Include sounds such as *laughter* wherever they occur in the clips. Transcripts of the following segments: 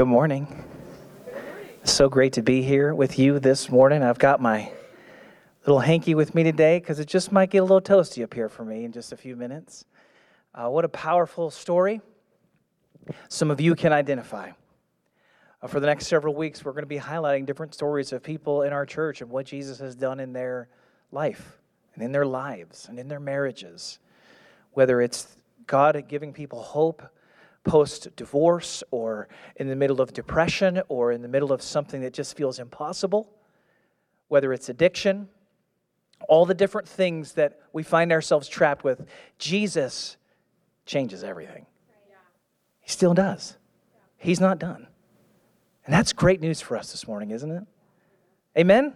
Good morning. So great to be here with you this morning. I've got my little hanky with me today because it just might get a little toasty up here for me in just a few minutes. Uh, what a powerful story. Some of you can identify. Uh, for the next several weeks, we're going to be highlighting different stories of people in our church and what Jesus has done in their life and in their lives and in their marriages. Whether it's God giving people hope post divorce or in the middle of depression or in the middle of something that just feels impossible, whether it's addiction, all the different things that we find ourselves trapped with, Jesus changes everything. He still does. He's not done. And that's great news for us this morning, isn't it? Amen?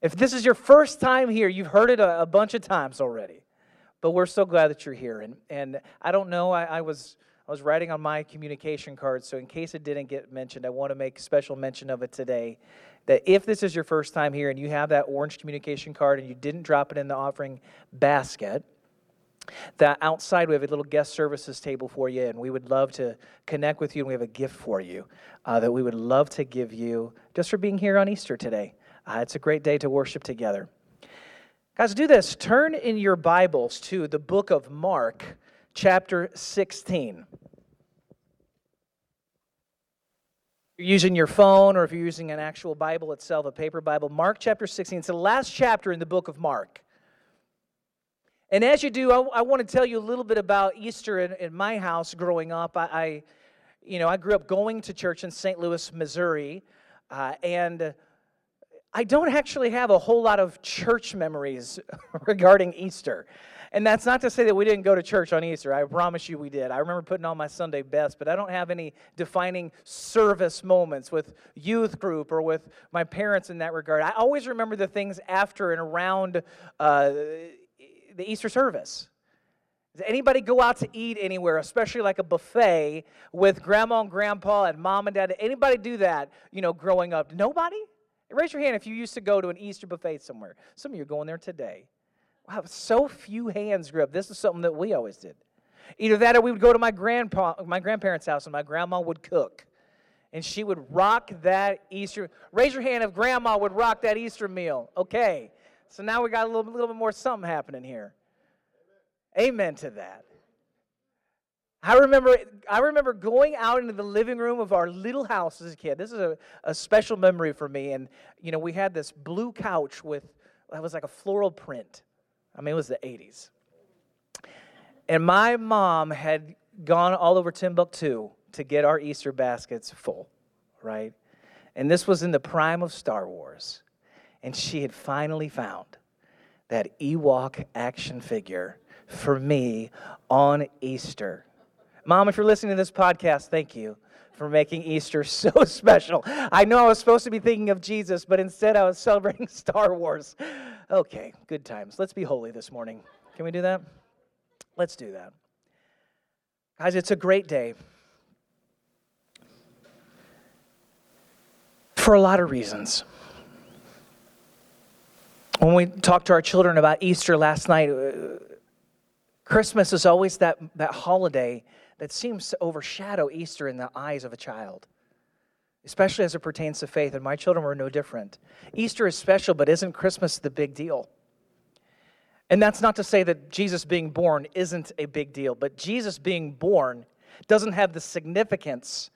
If this is your first time here, you've heard it a, a, bunch of times already. But we're so glad that you're here. And, and I don't know, I, I was I was writing on my communication card, so in case it didn't get mentioned, I want to make special mention of it today. That if this is your first time here and you have that orange communication card and you didn't drop it in the offering basket, that outside we have a little guest services table for you, and we would love to connect with you, and we have a gift for you uh, that we would love to give you just for being here on Easter today. Uh, it's a great day to worship together. Guys, do this. Turn in your Bibles to the book of Mark chapter 16. you're using your phone or if you're using an actual Bible itself, a paper Bible, Mark chapter 16. It's the last chapter in the book of Mark. And as you do, I, I want to tell you a little bit about Easter in, in my house growing up. I, I, you know, I grew up going to church in St. Louis, Missouri, uh, and I don't actually have a whole lot of church memories *laughs* regarding Easter. And that's not to say that we didn't go to church on Easter. I promise you we did. I remember putting on my Sunday best, but I don't have any defining service moments with youth group or with my parents in that regard. I always remember the things after and around uh, the Easter service. Does anybody go out to eat anywhere, especially like a buffet with grandma and grandpa and mom and dad? Did anybody do that, you know, growing up? Nobody? Raise your hand if you used to go to an Easter buffet somewhere. Some of you are going there today. Wow, so few hands grew up. This is something that we always did. Either that or we would go to my grandpa, my grandparents' house and my grandma would cook. And she would rock that Easter. Raise your hand if grandma would rock that Easter meal. Okay. So now we got a little, little bit more something happening here. Amen to that. I remember, I remember going out into the living room of our little house as a kid. This is a, a special memory for me. And, you know, we had this blue couch with, it was like a floral print. I mean, it was the 80s. And my mom had gone all over Timbuktu to get our Easter baskets full, right? And this was in the prime of Star Wars. And she had finally found that Ewok action figure for me on Easter. Mom, if you're listening to this podcast, thank you for making Easter *laughs* so special. I know I was supposed to be thinking of Jesus, but instead I was celebrating *laughs* Star Wars. Okay, good times. Let's be holy this morning. Can we do that? Let's do that. Guys, it's a great day. For a lot of reasons. When we talked to our children about Easter last night, uh, Christmas is always that, that holiday that seems to overshadow Easter in the eyes of a child, especially as it pertains to faith. And my children were no different. Easter is special, but isn't Christmas the big deal? And that's not to say that Jesus being born isn't a big deal, but Jesus being born doesn't have the significance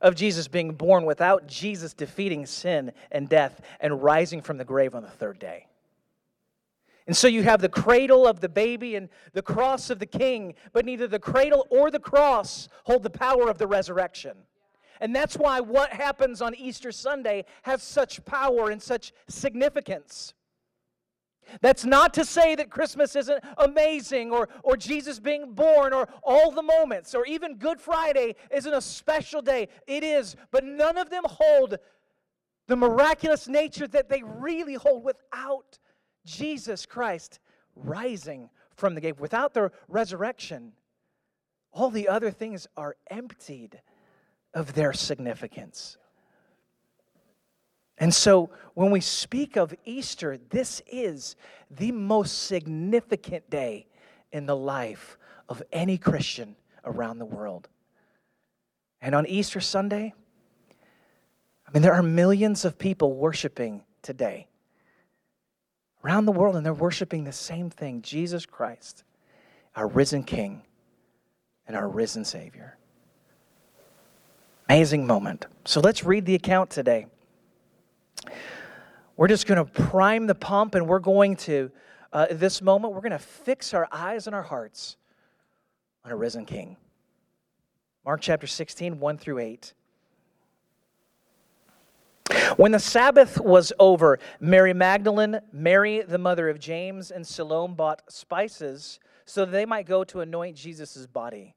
of Jesus being born without Jesus defeating sin and death and rising from the grave on the third day. And so you have the cradle of the baby and the cross of the king, but neither the cradle or the cross hold the power of the resurrection. And that's why what happens on Easter Sunday has such power and such significance. That's not to say that Christmas isn't amazing or, or Jesus being born or all the moments or even Good Friday isn't a special day. It is, but none of them hold the miraculous nature that they really hold without Jesus Christ rising from the grave. Without the resurrection, all the other things are emptied of their significance. And so when we speak of Easter, this is the most significant day in the life of any Christian around the world. And on Easter Sunday, I mean, there are millions of people worshiping today around the world, and they're worshiping the same thing Jesus Christ, our risen King and our risen Savior. Amazing moment. So let's read the account today. We're just going to prime the pump and we're going to, uh, this moment, we're going to fix our eyes and our hearts on a risen King. Mark chapter 16, 1 through 8. When the Sabbath was over, Mary Magdalene, Mary the mother of James, and Salome bought spices so that they might go to anoint Jesus' body.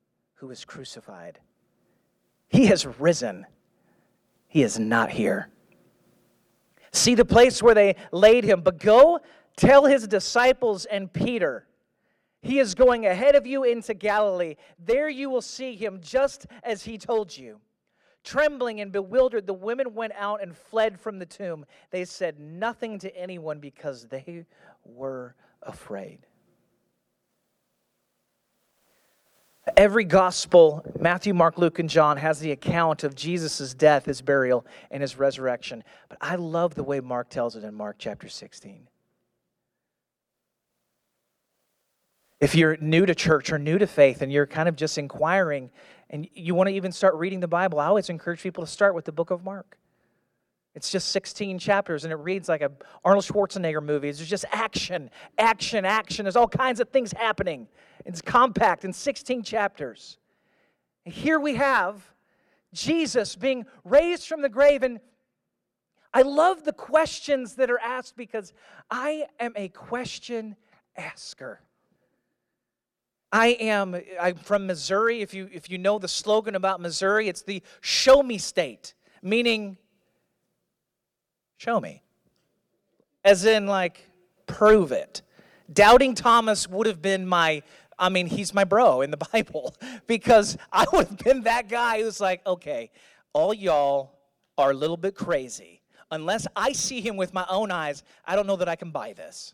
who was crucified. He has risen, he is not here. See the place where they laid him, but go tell his disciples and Peter. He is going ahead of you into Galilee. There you will see him just as he told you. Trembling and bewildered, the women went out and fled from the tomb. They said nothing to anyone because they were afraid. Every gospel, Matthew, Mark, Luke, and John, has the account of Jesus' death, his burial, and his resurrection. But I love the way Mark tells it in Mark chapter 16. If you're new to church or new to faith and you're kind of just inquiring and you want to even start reading the Bible, I always encourage people to start with the book of Mark. It's just 16 chapters and it reads like a Arnold Schwarzenegger movie. It's just action, action, action. There's all kinds of things happening. It's compact in 16 chapters. And here we have Jesus being raised from the grave and I love the questions that are asked because I am a question asker. I am I'm from Missouri. If you if you know the slogan about Missouri, it's the show me state, meaning show me. As in like prove it. Doubting Thomas would have been my I mean, he's my bro in the *laughs* Bible because I would have been that guy who's like, okay, all y'all are a little bit crazy. Unless I see him with my own eyes, I don't know that I can buy this.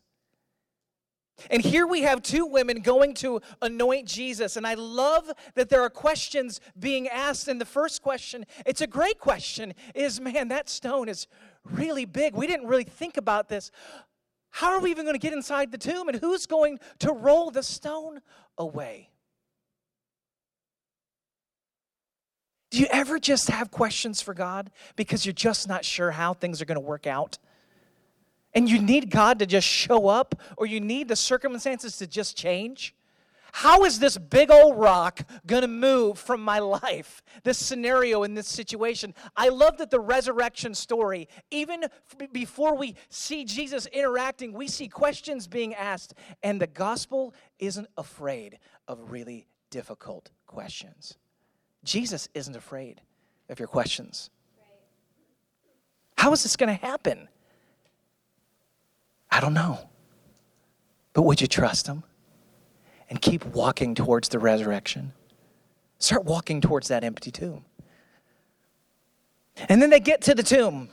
And here we have two women going to anoint Jesus. And I love that there are questions being asked. And the first question, it's a great question, is man, that stone is really big. We didn't really think about this. How are we even going to get inside the tomb? And who's going to roll the stone away? Do you ever just have questions for God because you're just not sure how things are going to work out? and you need God to just show up, or you need the circumstances to just change? How is this big old rock going to move from my life, this scenario in this situation? I love that the resurrection story, even before we see Jesus interacting, we see questions being asked, and the gospel isn't afraid of really difficult questions. Jesus isn't afraid of your questions. How is this going to happen? I don't know. But would you trust him? And keep walking towards the resurrection. Start walking towards that empty tomb. And then they get to the tomb.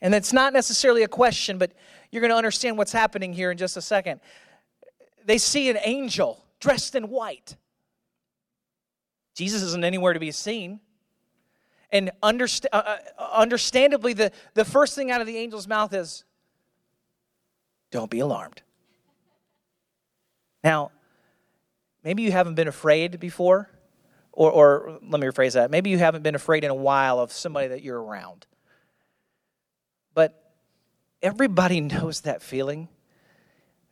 And it's not necessarily a question, but you're going to understand what's happening here in just a second. They see an angel dressed in white. Jesus isn't anywhere to be seen. And underst- uh, uh understandably, the, the first thing out of the angel's mouth is, don't be alarmed. Now, maybe you haven't been afraid before, or, or let me rephrase that. Maybe you haven't been afraid in a while of somebody that you're around. But everybody *laughs* knows that feeling.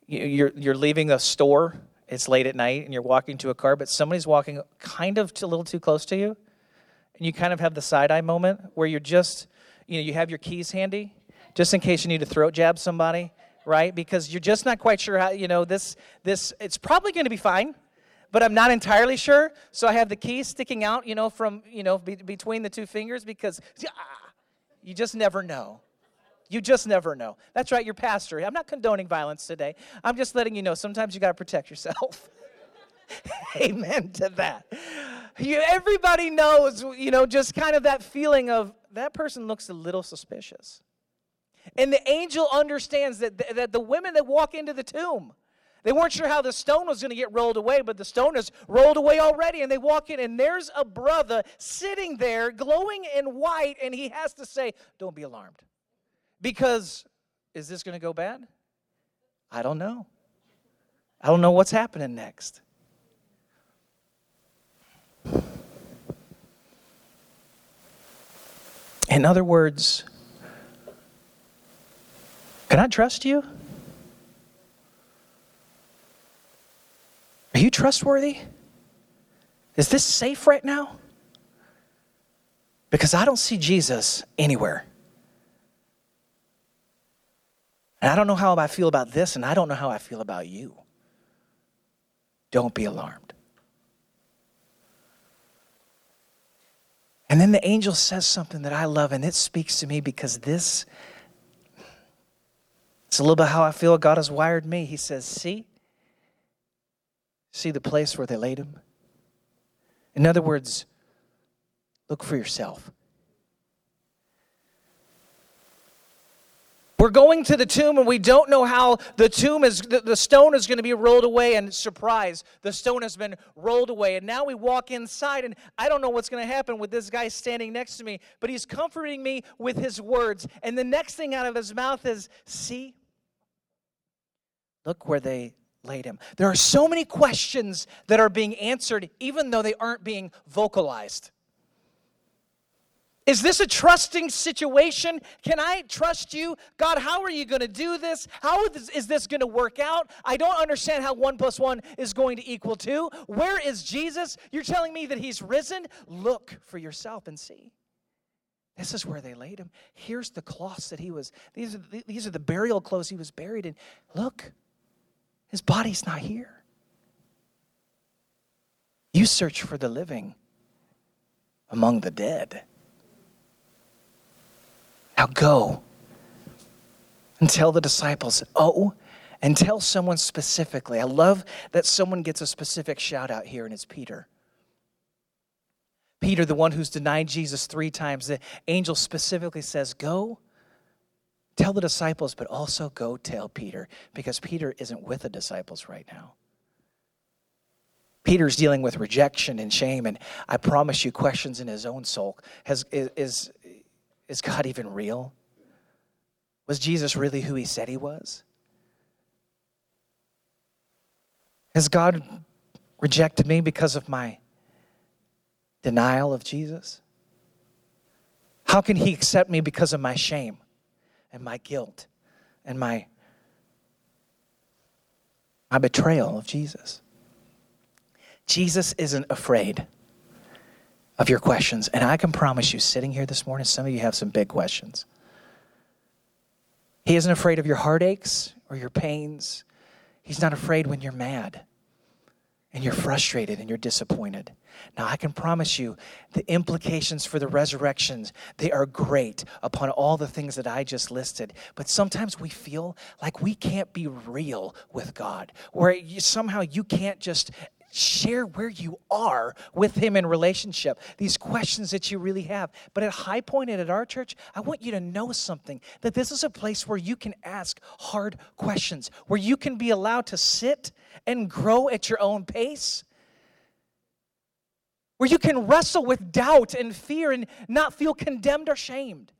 You're, you're leaving a store, it's late at night, and you're walking to a car, but somebody's walking kind of a little too close to you. And you kind of have the side eye moment where you're just, you know, you have your keys handy just in case you need to throat jab somebody right? Because you're just not quite sure how, you know, this, this, it's probably going to be fine, but I'm not entirely sure. So I have the key sticking out, you know, from, you know, be, between the two fingers because ah, you just never know. You just never know. That's right, your pastor. I'm not condoning violence today. I'm just letting you know sometimes you got to protect yourself. *laughs* Amen to that. You, everybody knows, you know, just kind of that feeling of that person looks a little suspicious. And the angel understands that, that the women that walk into the tomb, they weren't sure how the stone was going to get rolled away, but the stone is rolled away already. And they walk in, and there's a brother sitting there, glowing in white, and he has to say, Don't be alarmed. Because is this going to go bad? I don't know. I don't know what's happening next. In other words, can I trust you? Are you trustworthy? Is this safe right now? Because I don't see Jesus anywhere. And I don't know how I feel about this, and I don't know how I feel about you. Don't be alarmed. And then the angel says something that I love, and it speaks to me because this, it's a little bit how I feel God has wired me. He says, See? See the place where they laid him? In other words, look for yourself. We're going to the tomb and we don't know how the tomb is, the, stone is going to be rolled away. And surprise, the stone has been rolled away. And now we walk inside and I don't know what's going to happen with this guy standing next to me, but he's comforting me with his words. And the next thing out of his mouth is, See, look where they laid him. There are so many questions that are being answered, even though they aren't being vocalized. Is this a trusting situation? Can I trust you? God, how are you going to do this? How is this going to work out? I don't understand how one plus one is going to equal two. Where is Jesus? You're telling me that he's risen? Look for yourself and see. This is where they laid him. Here's the cloths that he was, these are, the, these are the burial clothes he was buried in. Look, his body's not here. You search for the living among the dead. Now go and tell the disciples, oh, and tell someone specifically. I love that someone gets a specific shout out here, and it's Peter. Peter, the one who's denied Jesus three times, the angel specifically says, Go tell the disciples, but also go tell Peter, because Peter isn't with the disciples right now. Peter's dealing with rejection and shame, and I promise you, questions in his own soul. Has, is, is God even real? Was Jesus really who he said he was? Has God rejected me because of my denial of Jesus? How can he accept me because of my shame and my guilt and my, my betrayal of Jesus? Jesus isn't afraid of your questions. And I can promise you, sitting here this morning, some of you have some big questions. He isn't afraid of your heartaches or your pains. He's not afraid when you're mad and you're frustrated and you're disappointed. Now, I can promise you the implications for the resurrections, they are great upon all the things that I just listed. But sometimes we feel like we can't be real with God, where you, somehow you can't just share where you are with him in relationship these questions that you really have but at high point and at our church i want you to know something that this is a place where you can ask hard questions where you can be allowed to sit and grow at your own pace where you can wrestle with doubt and fear and not feel condemned or shamed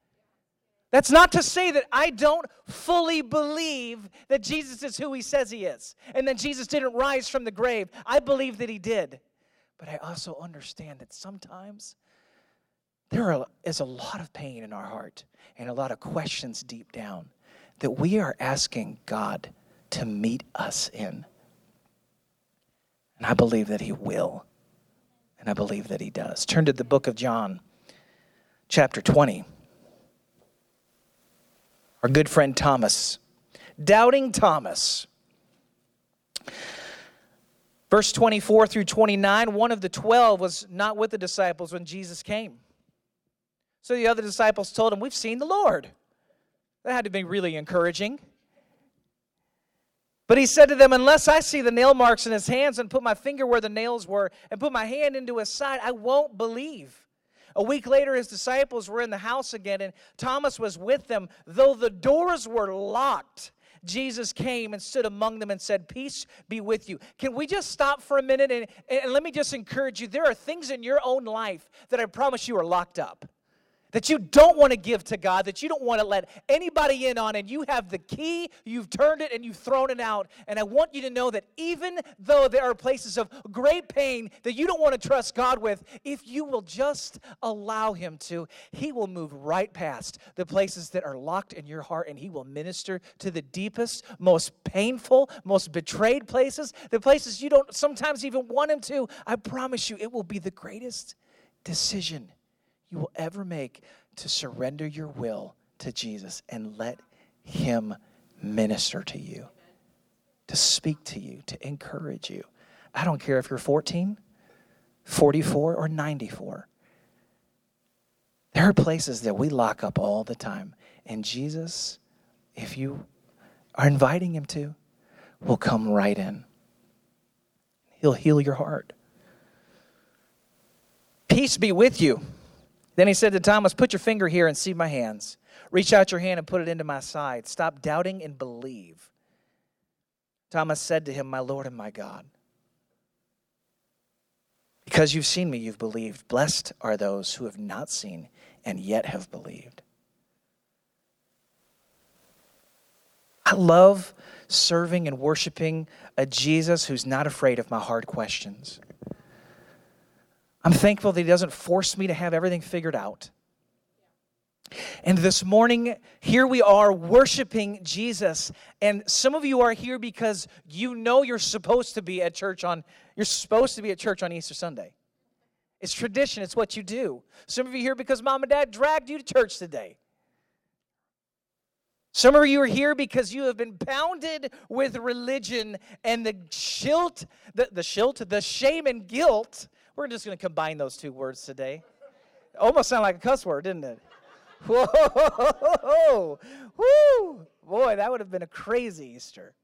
that's not to say that I don't fully believe that Jesus is who he says he is and that Jesus didn't rise from the grave. I believe that he did. But I also understand that sometimes there is a lot of pain in our heart and a lot of questions deep down that we are asking God to meet us in. And I believe that he will. And I believe that he does. Turn to the book of John, chapter 20 our good friend Thomas. Doubting Thomas. Verse 24 through 29 one of the 12 was not with the disciples when Jesus came. So the other disciples told him, We've seen the Lord. That had to be really encouraging. But he said to them, Unless I see the nail marks in his hands and put my finger where the nails were and put my hand into his side, I won't believe. A week later, his disciples were in the house again, and Thomas was with them, though the doors were locked. Jesus came and stood among them and said, Peace be with you. Can we just stop for a minute and, and let me just encourage you? There are things in your own life that I promise you are locked up that you don't want to give to God, that you don't want to let anybody in on, and you have the key, you've turned it, and you've thrown it out. And I want you to know that even though there are places of great pain that you don't want to trust God with, if you will just allow Him to, He will move right past the places that are locked in your heart, and He will minister to the deepest, most painful, most betrayed places, the places you don't sometimes even want Him to. I promise you, it will be the greatest decision you will ever make to surrender your will to Jesus and let Him minister to you, to speak to you, to encourage you. I don't care if you're 14, 44, or 94. There are places that we lock up all the time. And Jesus, if you are inviting Him to, will come right in. He'll heal your heart. Peace be with you. Then he said to Thomas, Put your finger here and see my hands. Reach out your hand and put it into my side. Stop doubting and believe. Thomas said to him, My Lord and my God. Because you've seen me, you've believed. Blessed are those who have not seen and yet have believed. I love serving and worshiping a Jesus who's not afraid of my hard questions. I'm thankful that He doesn't force me to have everything figured out. And this morning, here we are worshiping Jesus. And some of you are here because you know you're supposed to be at church on you're supposed to be at church on Easter Sunday. It's tradition, it's what you do. Some of you here because mom and dad dragged you to church today. Some of you are here because you have been pounded with religion and the shilt, the, the shilt, the shame and guilt we're just going to combine those two words today. Almost sound like a cuss word, didn't it? *laughs* Whoa, boy, that would have been a crazy Easter.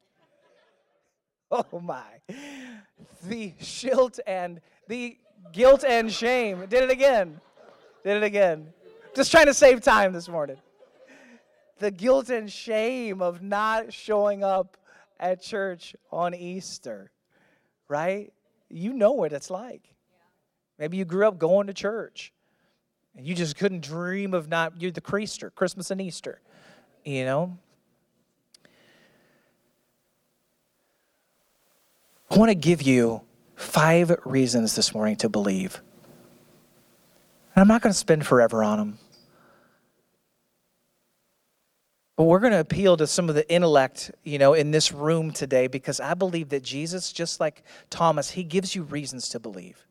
Oh my. The shilt and the guilt and shame. Did it again. Did it again. Just trying to save time this morning. The guilt and shame of not showing up at church on Easter, right? You know what it's like. Maybe you grew up going to church and you just couldn't dream of not, you're the Creaster, Christmas and Easter, you know? I want to give you five reasons this morning to believe. And I'm not going to spend forever on them. But we're going to appeal to some of the intellect, you know, in this room today because I believe that Jesus, just like Thomas, he gives you reasons to believe.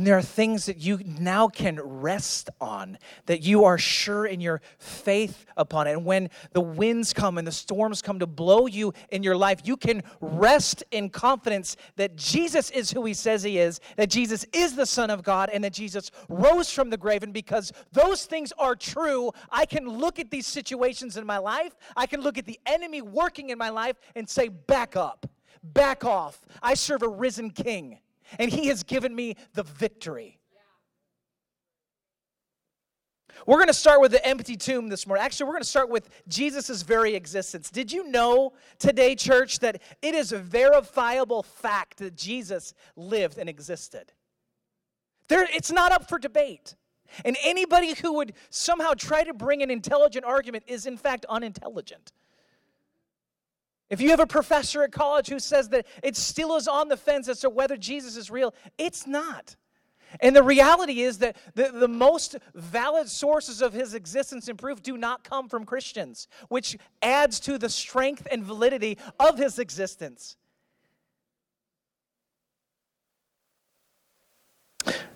And there are things that you now can rest on, that you are sure in your faith upon it. And when the winds come and the storms come to blow you in your life, you can rest in confidence that Jesus is who he says he is, that Jesus is the Son of God, and that Jesus rose from the grave. And because those things are true, I can look at these situations in my life, I can look at the enemy working in my life and say, back up, back off. I serve a risen king and He has given me the victory. We're going to start with the empty tomb this morning. Actually, we're going to start with Jesus' very existence. Did you know today, church, that it is a verifiable fact that Jesus lived and existed? There, it's not up for debate. And anybody who would somehow try to bring an intelligent argument is, in fact, unintelligent. If you have a professor at college who says that it still is on the fence as to whether Jesus is real, it's not. And the reality is that the, the most valid sources of his existence and proof do not come from Christians, which adds to the strength and validity of his existence.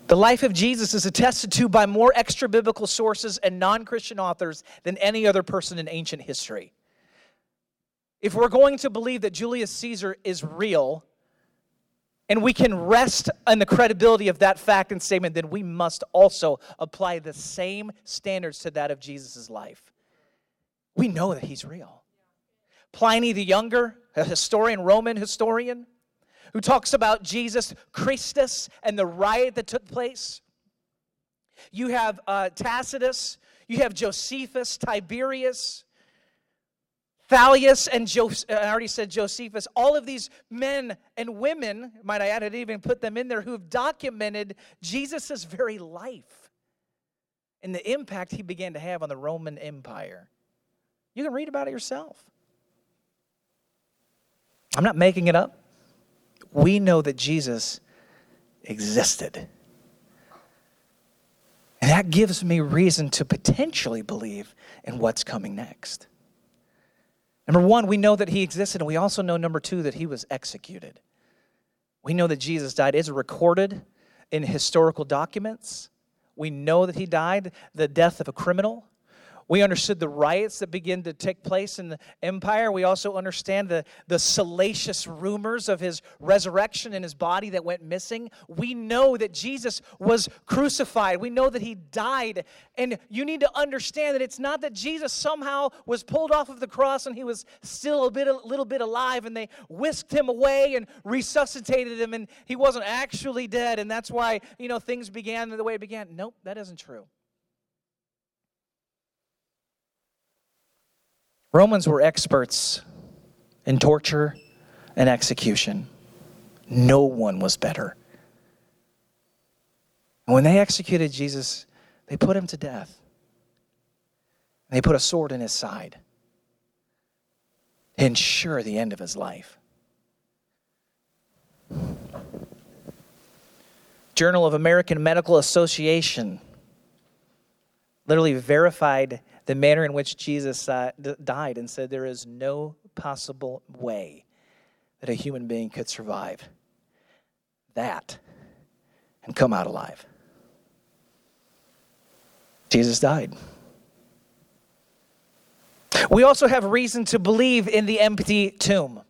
The life of Jesus is attested to by more extra biblical sources and non Christian authors than any other person in ancient history. If we're going to believe that Julius Caesar is real, and we can rest on the credibility of that fact and statement, then we must also apply the same standards to that of Jesus' life. We know that he's real. Pliny the Younger, a historian, Roman historian, who talks about Jesus Christus and the riot that took place. You have uh, Tacitus, you have Josephus, Tiberius, Thalius and Jos- uh, I already said Josephus, all of these men and women, might I add, I didn't even put them in there, who have documented Jesus' very life and the impact he began to have on the Roman Empire. You can read about it yourself. I'm not making it up. We know that Jesus existed. And that gives me reason to potentially believe in what's coming next. Number one, we know that he existed, and we also know, number two, that he was executed. We know that Jesus died. It's recorded in historical documents. We know that he died the death of a criminal. We understood the riots that began to take place in the empire. We also understand the, the salacious rumors of his resurrection and his body that went missing. We know that Jesus was crucified. We know that he died. And you need to understand that it's not that Jesus somehow was pulled off of the cross and he was still a bit a little bit alive and they whisked him away and resuscitated him and he wasn't actually dead and that's why, you know, things began the way it began. Nope, that isn't true. Romans were experts in torture and execution. No one was better. And when they executed Jesus, they put him to death. They put a sword in his side to ensure the end of his life. Journal of American Medical Association literally verified the manner in which Jesus uh, d- died and said there is no possible way that a human being could survive that and come out alive. Jesus died. We also have reason to believe in the empty tomb.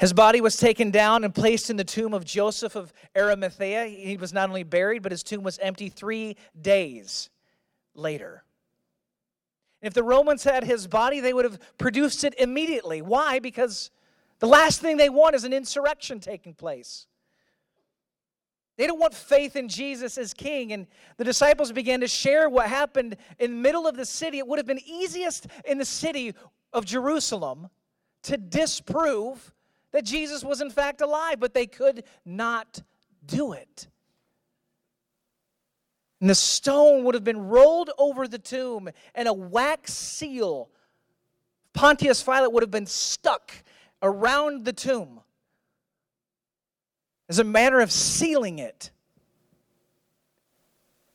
His body was taken down and placed in the tomb of Joseph of Arimathea. He was not only buried, but his tomb was empty three days later. If the Romans had his body, they would have produced it immediately. Why? Because the last thing they want is an insurrection taking place. They don't want faith in Jesus as king. And the disciples began to share what happened in the middle of the city. It would have been easiest in the city of Jerusalem to disprove that Jesus was in fact alive, but they could not do it. And the stone would have been rolled over the tomb, and a wax seal, Pontius Pilate, would have been stuck around the tomb as a manner of sealing it.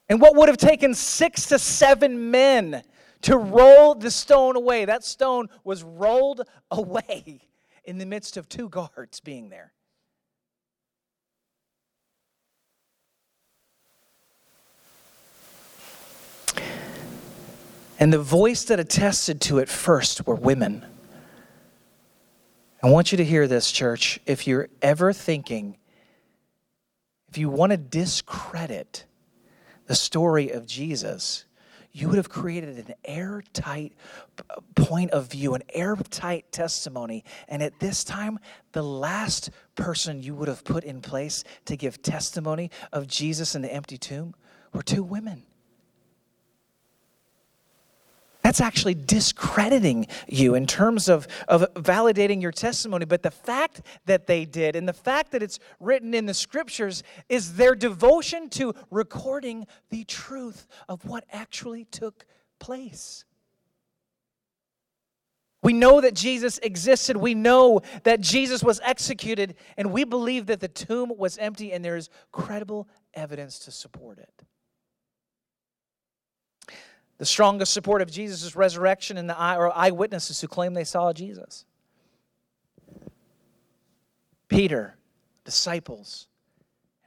And what would have taken six to seven men to roll the stone away, that stone was rolled *laughs* away in the midst of two *laughs* guards being there. And the voice that attested to it first were women. I want you to hear this, church. If you're ever thinking, if you want to discredit the story of Jesus, you would have created an airtight uh, point of view, an airtight testimony. And at this time, the last person you would have put in place to give testimony of Jesus in the empty tomb were two women. That's actually discrediting you in terms of, of validating your testimony. But the fact that they did, and the fact that it's written in the scriptures, is their devotion to recording the truth of what actually took place. We know that Jesus existed. We know that Jesus was executed. And we believe that the tomb was empty, and there is credible evidence to support it. The strongest support of Jesus' resurrection and the eye, or eyewitnesses who claim they saw Jesus. Peter, disciples,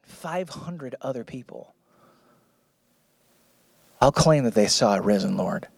and 500 other people. I'll claim that they saw a risen Lord.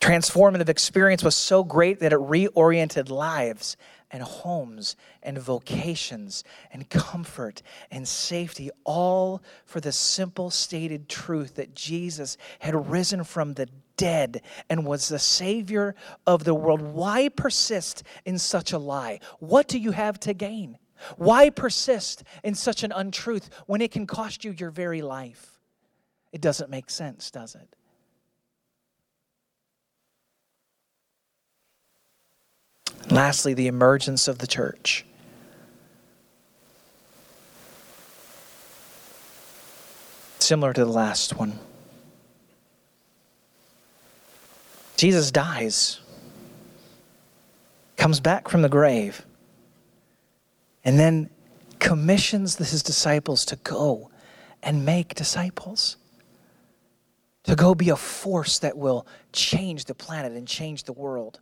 Transformative experience was so great that it reoriented lives and homes and vocations and comfort and safety, all for the simple stated truth that Jesus had risen from the dead and was the Savior of the world. Why persist in such a lie? What do you have to gain? Why persist in such an untruth when it can cost you your very life? It doesn't make sense, does it? Lastly, the emergence of the church. Similar to the last one. Jesus dies, comes back from the grave, and then commissions his disciples to go and make disciples, to go be a force that will change the planet and change the world.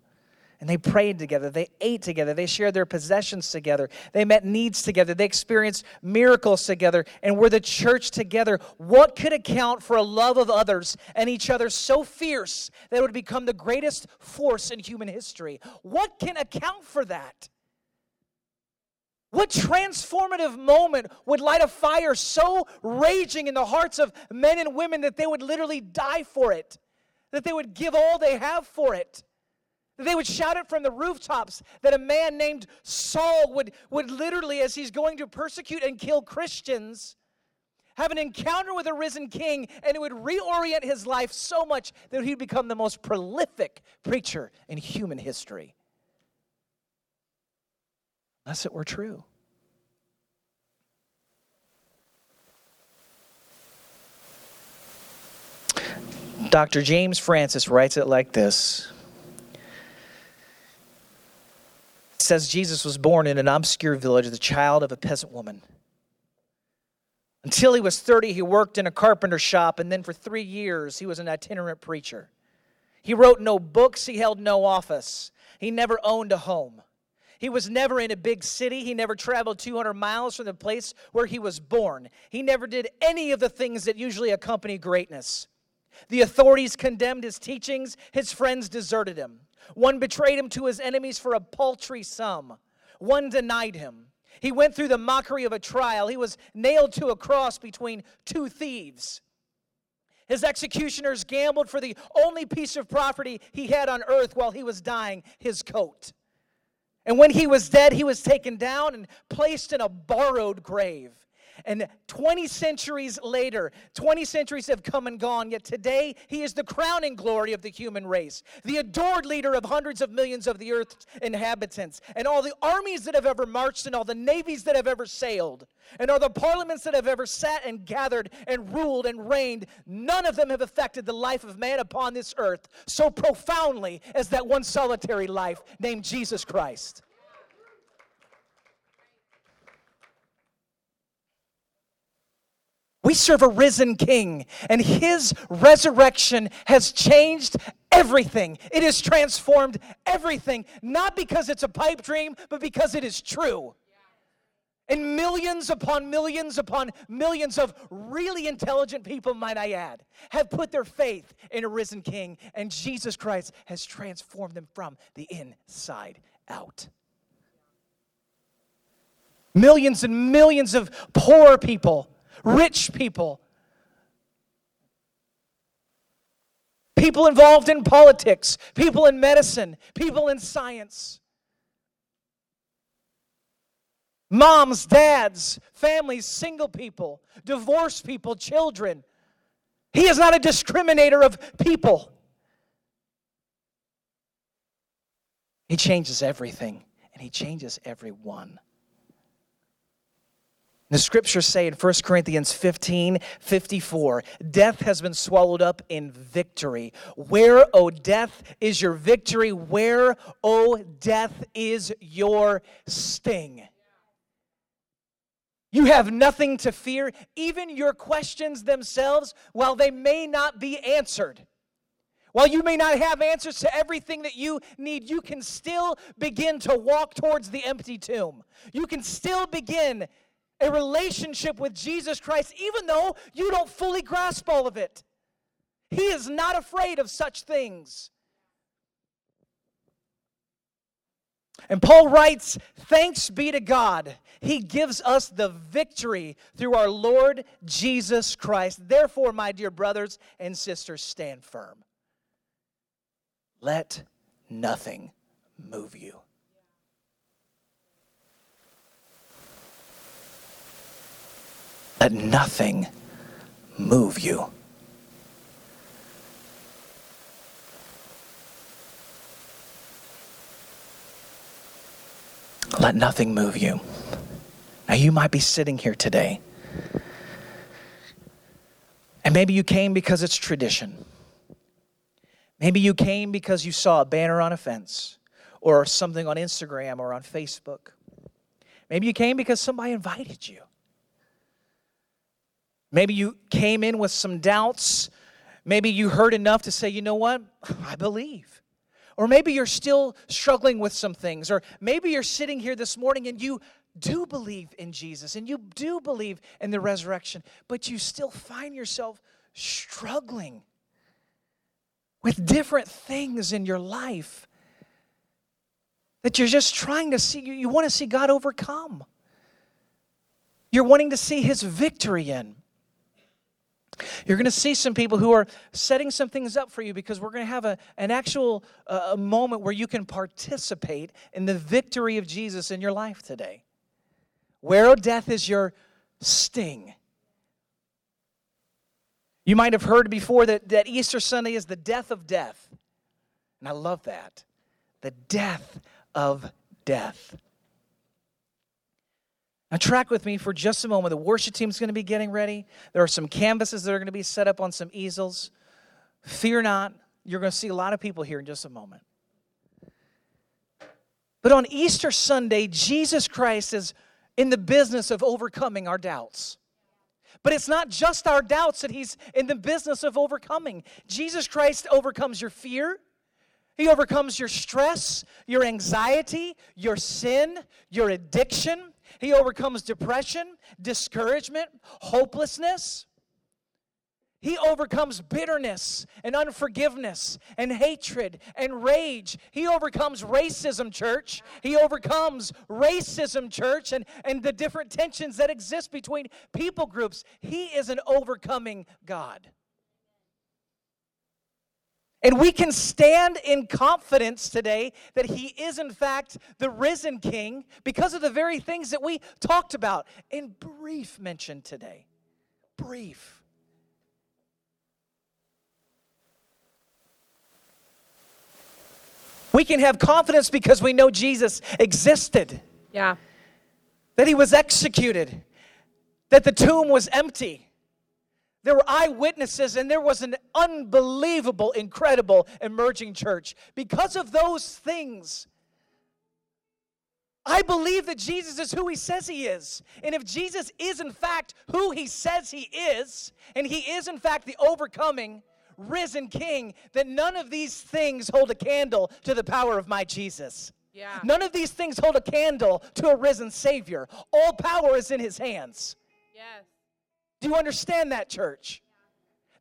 And they prayed together. They ate together. They shared their possessions together. They met needs together. They experienced miracles together and were the church together. What could account for a love of others and each other so fierce that it would become the greatest force in human history? What can account for that? What transformative moment would light a fire so raging in the hearts of men and women that they would literally die for it, that they would give all they have for it? They would shout it from the rooftops that a man named Saul would, would literally, as he's going to persecute and kill Christians, have an encounter with a risen king, and it would reorient his life so much that he'd become the most prolific preacher in human history. Unless it were true. Dr. James Francis writes it like this says Jesus was born in an obscure village, the child of a peasant woman. Until he was 30, he worked in a carpenter shop, and then for three years, he was an itinerant preacher. He wrote no books, he held no office, he never owned a home. He was never in a big city. He never traveled 200 miles from the place where he was born. He never did any of the things that usually accompany greatness. The authorities condemned his teachings, his friends deserted him. One betrayed him to his enemies for a paltry sum. One denied him. He went through the mockery of a trial. He was nailed to a cross between two thieves. His executioners gambled for the only piece of property he had on earth while he was dying his coat. And when he was dead, he was taken down and placed in a borrowed grave. And 20 centuries later, 20 centuries have come and gone, yet today he is the crowning glory of the human race, the adored leader of hundreds of millions of the earth's inhabitants, and all the armies that have ever marched, and all the navies that have ever sailed, and all the parliaments that have ever sat and gathered and ruled and reigned. None of them have affected the life of man upon this earth so profoundly as that one solitary life named Jesus Christ. We serve a risen king, and his resurrection has changed everything. It has transformed everything, not because it's a pipe dream, but because it is true. And millions upon millions upon millions of really intelligent people, might I add, have put their faith in a risen king, and Jesus Christ has transformed them from the inside out. Millions and millions of poor people rich people, people involved in politics, people in medicine, people in science. Moms, dads, families, single people, divorced people, children. He is not a discriminator of people. He changes everything, and He changes everyone. The scriptures say in 1 Corinthians 15 54, death has been swallowed up in victory. Where, O death, is your victory? Where, O death, is your sting? You have nothing to fear. Even your questions themselves, while they may not be answered, while you may not have answers to everything that you need, you can still begin to walk towards the empty tomb. You can still begin a relationship with Jesus Christ, even though you don't fully grasp all of it. He is not afraid of such things. And Paul writes, Thanks be to God. He gives us the victory through our Lord Jesus Christ. Therefore, my dear brothers and sisters, stand firm. Let nothing move you. Let nothing move you. Let nothing move you. Now, you might be sitting here today, and maybe you came because it's tradition. Maybe you came because you saw a banner on a fence or something on Instagram or on Facebook. Maybe you came because somebody invited you. Maybe you came in with some doubts. Maybe you heard enough to say, you know what? I believe. Or maybe you're still struggling with some things. Or maybe you're sitting here this morning and you do believe in Jesus and you do believe in the resurrection, but you still find yourself struggling with different things in your life that you're just trying to see, you want to see God overcome. You're wanting to see His victory in. You're going to see some people who are setting some things up for you because we're going to have a, an actual uh, moment where you can participate in the victory of Jesus in your life today. Where, O death, is your sting? You might have heard before that, that Easter Sunday is the death of death. And I love that. The death of death. Now, track with me for just a moment. The worship team is going to be getting ready. There are some canvases that are going to be set up on some easels. Fear not, you're going to see a lot of people here in just a moment. But on Easter Sunday, Jesus Christ is in the business of overcoming our doubts. But it's not just our doubts that he's in the business of overcoming. Jesus Christ overcomes your fear, he overcomes your stress, your anxiety, your sin, your addiction. He overcomes depression, discouragement, hopelessness. He overcomes bitterness and unforgiveness and hatred and rage. He overcomes racism, church. He overcomes racism, church, and, and the different tensions that exist between people groups. He is an overcoming God. And we can stand in confidence today that He is, in fact, the risen King because of the very things that we talked about in brief mention today. Brief. We can have confidence because we know Jesus existed. Yeah. That He was executed, that the tomb was empty there were eyewitnesses, and there was an unbelievable, incredible emerging church. Because of those things, I believe that Jesus is who he says he is. And if Jesus is, in fact, who he says he is, and he is, in fact, the overcoming, risen king, then none of these things hold a candle to the power of my Jesus. Yeah. None of these things hold a candle to a risen Savior. All power is in his hands. Yes. Do you understand that, church?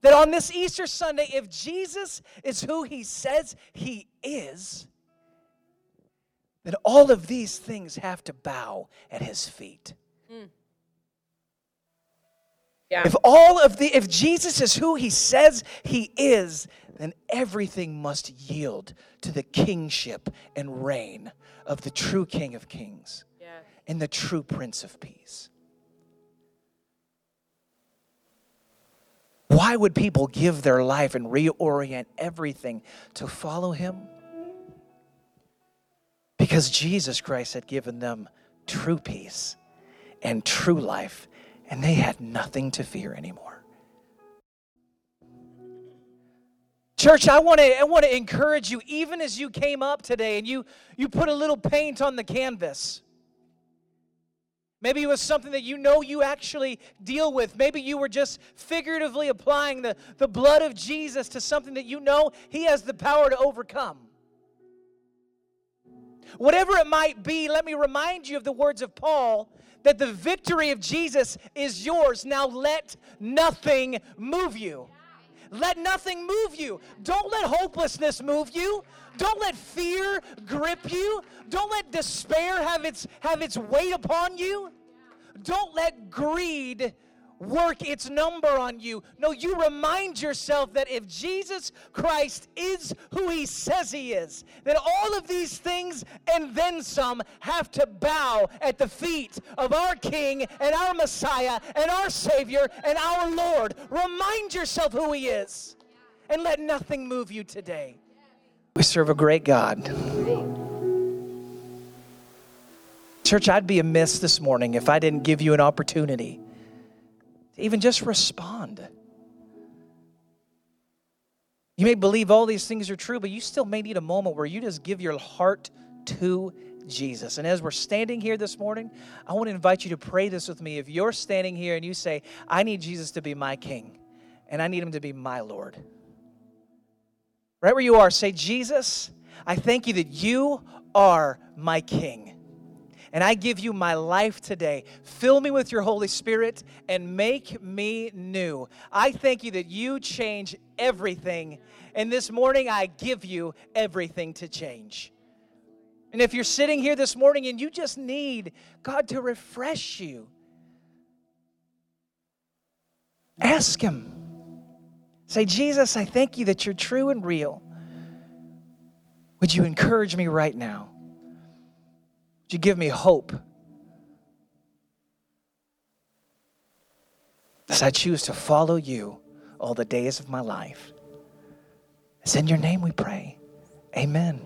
That on this Easter Sunday, if Jesus is who he says he is, then all of these things have to bow at his feet. Mm. Yeah. If all of the if Jesus is who he says he is, then everything must yield to the kingship and reign of the true King of Kings yes. and the true Prince of Peace. Why would people give their life and reorient everything to follow him? Because Jesus Christ had given them true peace and true life, and they had nothing to fear anymore. Church, I want to I want to encourage you even as you came up today and you you put a little paint on the canvas. Maybe it was something that you know you actually deal with. Maybe you were just figuratively applying the, the blood of Jesus to something that you know He has the power to overcome. Whatever it might be, let me remind you of the words of Paul that the victory of Jesus is yours. Now let nothing move you. Let nothing move you. Don't let hopelessness move you. Don't let fear grip you. Don't let despair have its, have its weight upon you. Don't let greed work its number on you. No, you remind yourself that if Jesus Christ is who he says he is, then all of these things and then some have to bow at the feet of our King and our Messiah and our Savior and our Lord. Remind yourself who he is and let nothing move you today. We serve a great God. Church, I'd be amiss this morning if I didn't give you an opportunity to even just respond. You may believe all these things are true, but you still may need a moment where you just give your heart to Jesus. And as we're standing here this morning, I want to invite you to pray this with me. If you're standing here and you say, I need Jesus to be my king, and I need him to be my Lord. Right where you are, say, Jesus, I thank you that you are my king and I give you my life today. Fill me with your Holy Spirit and make me new. I thank you that you change everything. And this morning, I give you everything to change. And if you're sitting here this morning and you just need God to refresh you, ask Him. Say, Jesus, I thank you that you're true and real. Would you encourage me right now? Would you give me hope as I choose to follow you all the days of my life? It's in your name we pray. Amen.